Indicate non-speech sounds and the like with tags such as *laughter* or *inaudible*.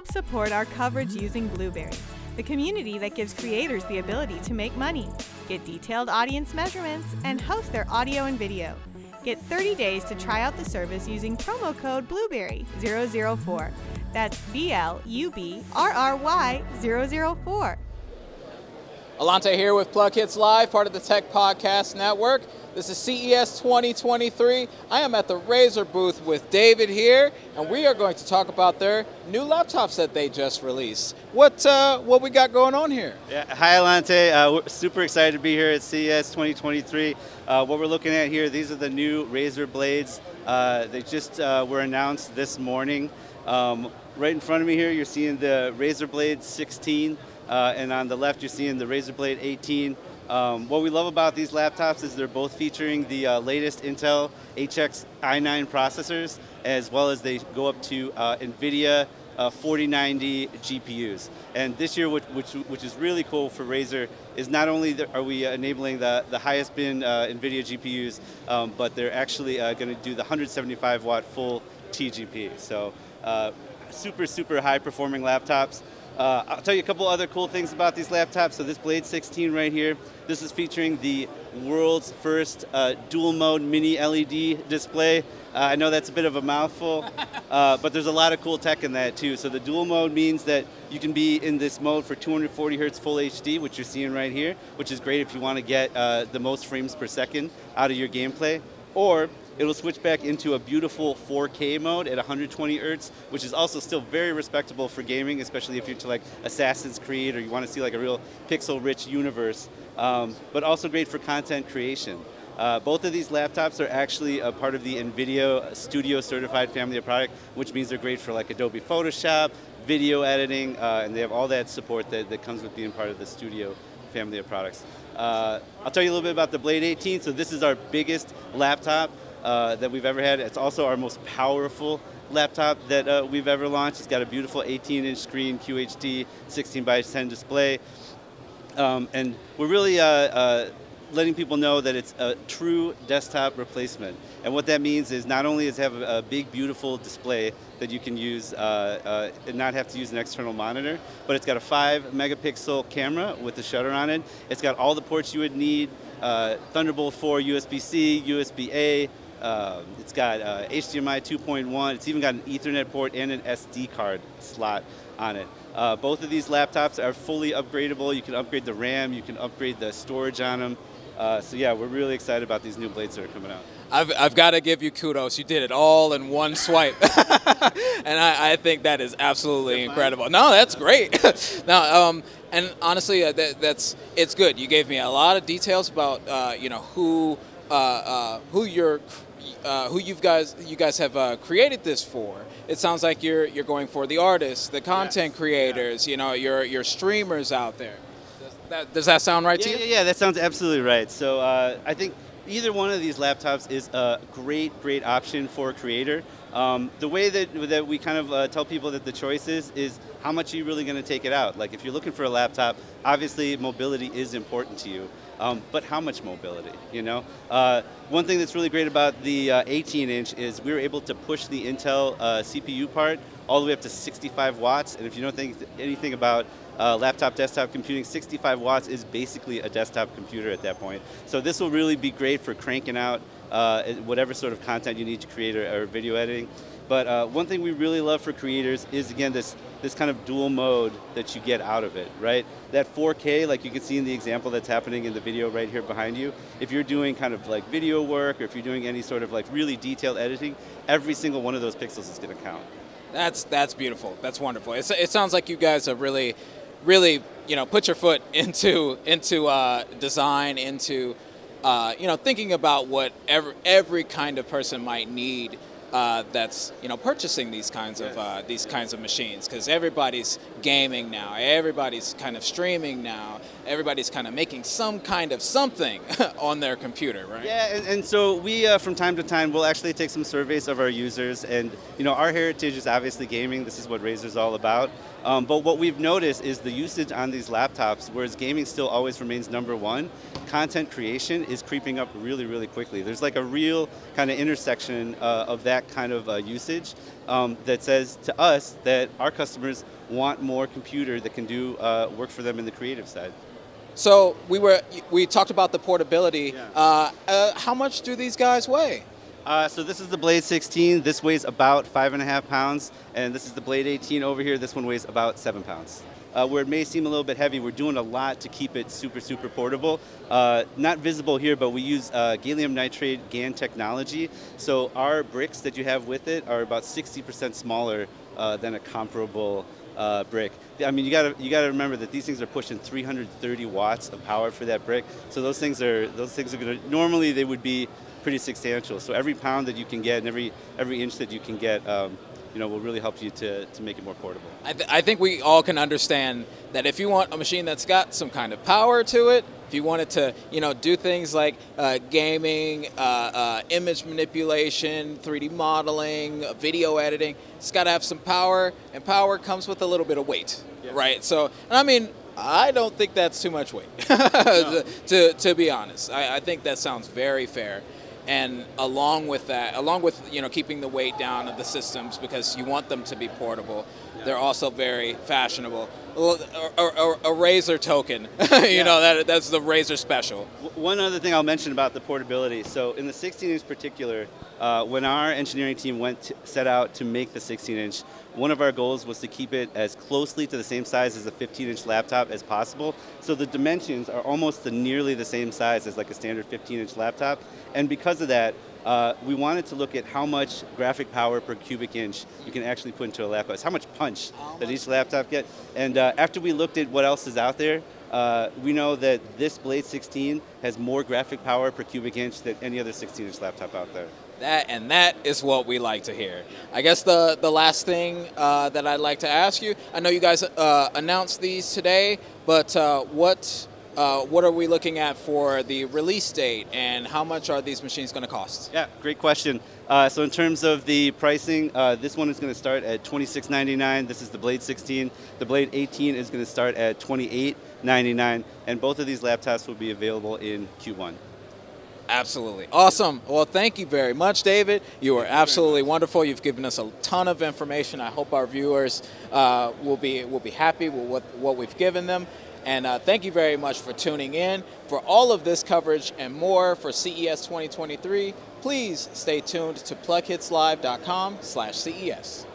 Help support our coverage using Blubrry, the community that gives creators the ability to make money, get detailed audience measurements, and host their audio and video. Get 30 days to try out the service using promo code Blubrry004. That's B L U B R R Y 004. Alante here with PLuGHiTz Live, part of the Tech Podcast Network. This is CES 2023. I am at the Razer booth with David here, and we are going to talk about their new laptops that they just released. What uh, what we got going on here? Yeah, hi Alante. Uh, we're super excited to be here at CES 2023. Uh, what we're looking at here, these are the new Razer blades. Uh, they just uh, were announced this morning. Um, right in front of me here, you're seeing the Razer Blade 16, uh, and on the left, you're seeing the Razer Blade 18. Um, what we love about these laptops is they're both featuring the uh, latest Intel HX i9 processors, as well as they go up to uh, NVIDIA uh, 4090 GPUs. And this year, which, which, which, is really cool for Razer, is not only the, are we enabling the, the highest bin uh, NVIDIA GPUs, um, but they're actually uh, going to do the 175 watt full TGP. So uh, super, super high performing laptops. Uh, I'll tell you a couple other cool things about these laptops. So this Blade 16 right here, this is featuring the world's first uh, dual mode mini LED display. Uh, I know that's a bit of a mouthful, *laughs* uh, but there's a lot of cool tech in that too. So the dual mode means that you can be in this mode for 240 hertz full HD, which you're seeing right here, which is great if you want to get uh, the most frames per second out of your gameplay. Or It'll switch back into a beautiful 4K mode at 120 hertz, which is also still very respectable for gaming, especially if you're to like Assassin's Creed or you want to see like a real pixel-rich universe. Um, but also great for content creation. Uh, both of these laptops are actually a part of the NVIDIA Studio Certified family of product, which means they're great for like Adobe Photoshop, video editing, uh, and they have all that support that, that comes with being part of the Studio family of products. Uh, I'll tell you a little bit about the Blade 18. So this is our biggest laptop uh, that we've ever had. It's also our most powerful laptop that uh, we've ever launched. It's got a beautiful 18-inch screen, QHD, 16 by 10 display, um, and we're really uh, uh, letting people know that it's a true desktop replacement. And what that means is not only does it have a, big, beautiful display that you can use uh, uh, and not have to use an external monitor, but it's got a 5 megapixel camera with the shutter on it. It's got all the ports you would need, uh, Thunderbolt 4, USB-C, USB-A, uh, it's got uh, HDMI 2.1. It's even got an Ethernet port and an SD card slot on it. Uh, both of these laptops are fully upgradable. You can upgrade the RAM, you can upgrade the storage on them. Uh, so yeah, we're really excited about these new blades that are coming out. I've, I've got to give you kudos. You did it all in one swipe, *laughs* and I, I, think that is absolutely incredible. No, that's great. *laughs* now, um, and honestly, uh, that, that's it's good. You gave me a lot of details about uh, you know who who you're uh, who you guys you guys have uh, created this for. It sounds like you're you're going for the artists, the content yes. creators, yeah. you know, your your streamers out there. Does that, does that sound right yeah, to you? Yeah, yeah, that sounds absolutely right. So uh, I think either one of these laptops is a great great option for a creator. Um, the way that, that we kind of uh, tell people that the choice is, is how much are you really going to take it out? Like if you're looking for a laptop, obviously mobility is important to you um, but how much mobility, you know? Uh, one thing that's really great about the uh, 18 inch is we were able to push the Intel uh, CPU part all the way up to 65 watts, and if you don't think anything about uh, laptop desktop computing, 65 watts is basically a desktop computer at that point. So this will really be great for cranking out uh, whatever sort of content you need to create or, or video editing. But uh, one thing we really love for creators is again this this kind of dual mode that you get out of it, right? That 4K, like you can see in the example that's happening in the video right here behind you, if you're doing kind of like video work or if you're doing any sort of like really detailed editing, every single one of those pixels is going to count. That's that's beautiful. That's wonderful. It's, it sounds like you guys have really, really, you know, put your foot *laughs* into into uh, design, into uh, you know, thinking about what every, every kind of person might need uh, that's you know purchasing these kinds of uh, these kinds of machines because everybody's gaming now, everybody's kind of streaming now, everybody's kind of making some kind of something *laughs* on their computer, right? Yeah, and, and so we uh, from time to time will actually take some surveys of our users, and you know our heritage is obviously gaming. This is what Razer's all about. Um, but what we've noticed is the usage on these laptops, whereas gaming still always remains number one, content creation is creeping up really, really quickly. There's like a real kind of intersection uh, of that kind of uh, usage um, that says to us that our customers want more computer that can do uh, work for them in the creative side. So we were we talked about the portability. Yeah. Uh, uh, how much do these guys weigh? Uh, so this is the Blade 16. This weighs about five and a half pounds, and this is the Blade 18 over here. This one weighs about seven pounds. Uh, where it may seem a little bit heavy, we're doing a lot to keep it super, super portable. Uh, not visible here, but we use uh, gallium nitride GaN technology. So our bricks that you have with it are about 60% smaller uh, than a comparable uh, brick. I mean, you gotta you gotta remember that these things are pushing 330 watts of power for that brick. So those things are those things are gonna normally they would be pretty substantial. So every pound that you can get and every every inch that you can get, um, you know, will really help you to, to make it more portable. I, th- I think we all can understand that if you want a machine that's got some kind of power to it, if you wanted to, you know, do things like uh, gaming, uh, uh, image manipulation, 3D modeling, uh, video editing, it's got to have some power, and power comes with a little bit of weight, Yeah. right? So, and I mean, I don't think that's too much weight, *laughs* to, to be honest. I, I think that sounds very fair. And along with that, along with you know keeping the weight down of the systems because you want them to be portable, they're also very fashionable. A, a, a, a token, *laughs* you know that that's the Razer special. One other thing I'll mention about the portability. So in the 16 inch particular, uh, when our engineering team went to, set out to make the 16 inch, one of our goals was to keep it as closely to the same size as a 15 inch laptop as possible. So the dimensions are almost the, nearly the same size as like a standard 15 inch laptop. And because of that, uh, we wanted to look at how much graphic power per cubic inch you can actually put into a laptop. It's how much punch that each laptop get. And uh, after we looked at what else is out there, uh, we know that this Blade 16 has more graphic power per cubic inch than any other 16-inch laptop out there. That and that is what we like to hear. I guess the the last thing uh, that I'd like to ask you. I know you guys uh, announced these today, but uh, what uh, what are we looking at for the release date, and how much are these machines going to cost? Yeah, great question. Uh, so in terms of the pricing, uh, this one is going to start at $26.99. This is the Blade 16. The Blade 18 is going to start at $28.99, and both of these laptops will be available in Q1. Absolutely. Awesome. Well, thank you very much, David. You were absolutely wonderful. You've given us a ton of information. I hope our viewers uh, will be will be happy with what, what we've given them. And uh, thank you very much for tuning in. For all of this coverage and more for CES 2023, please stay tuned to plughitzlive.com slash CES.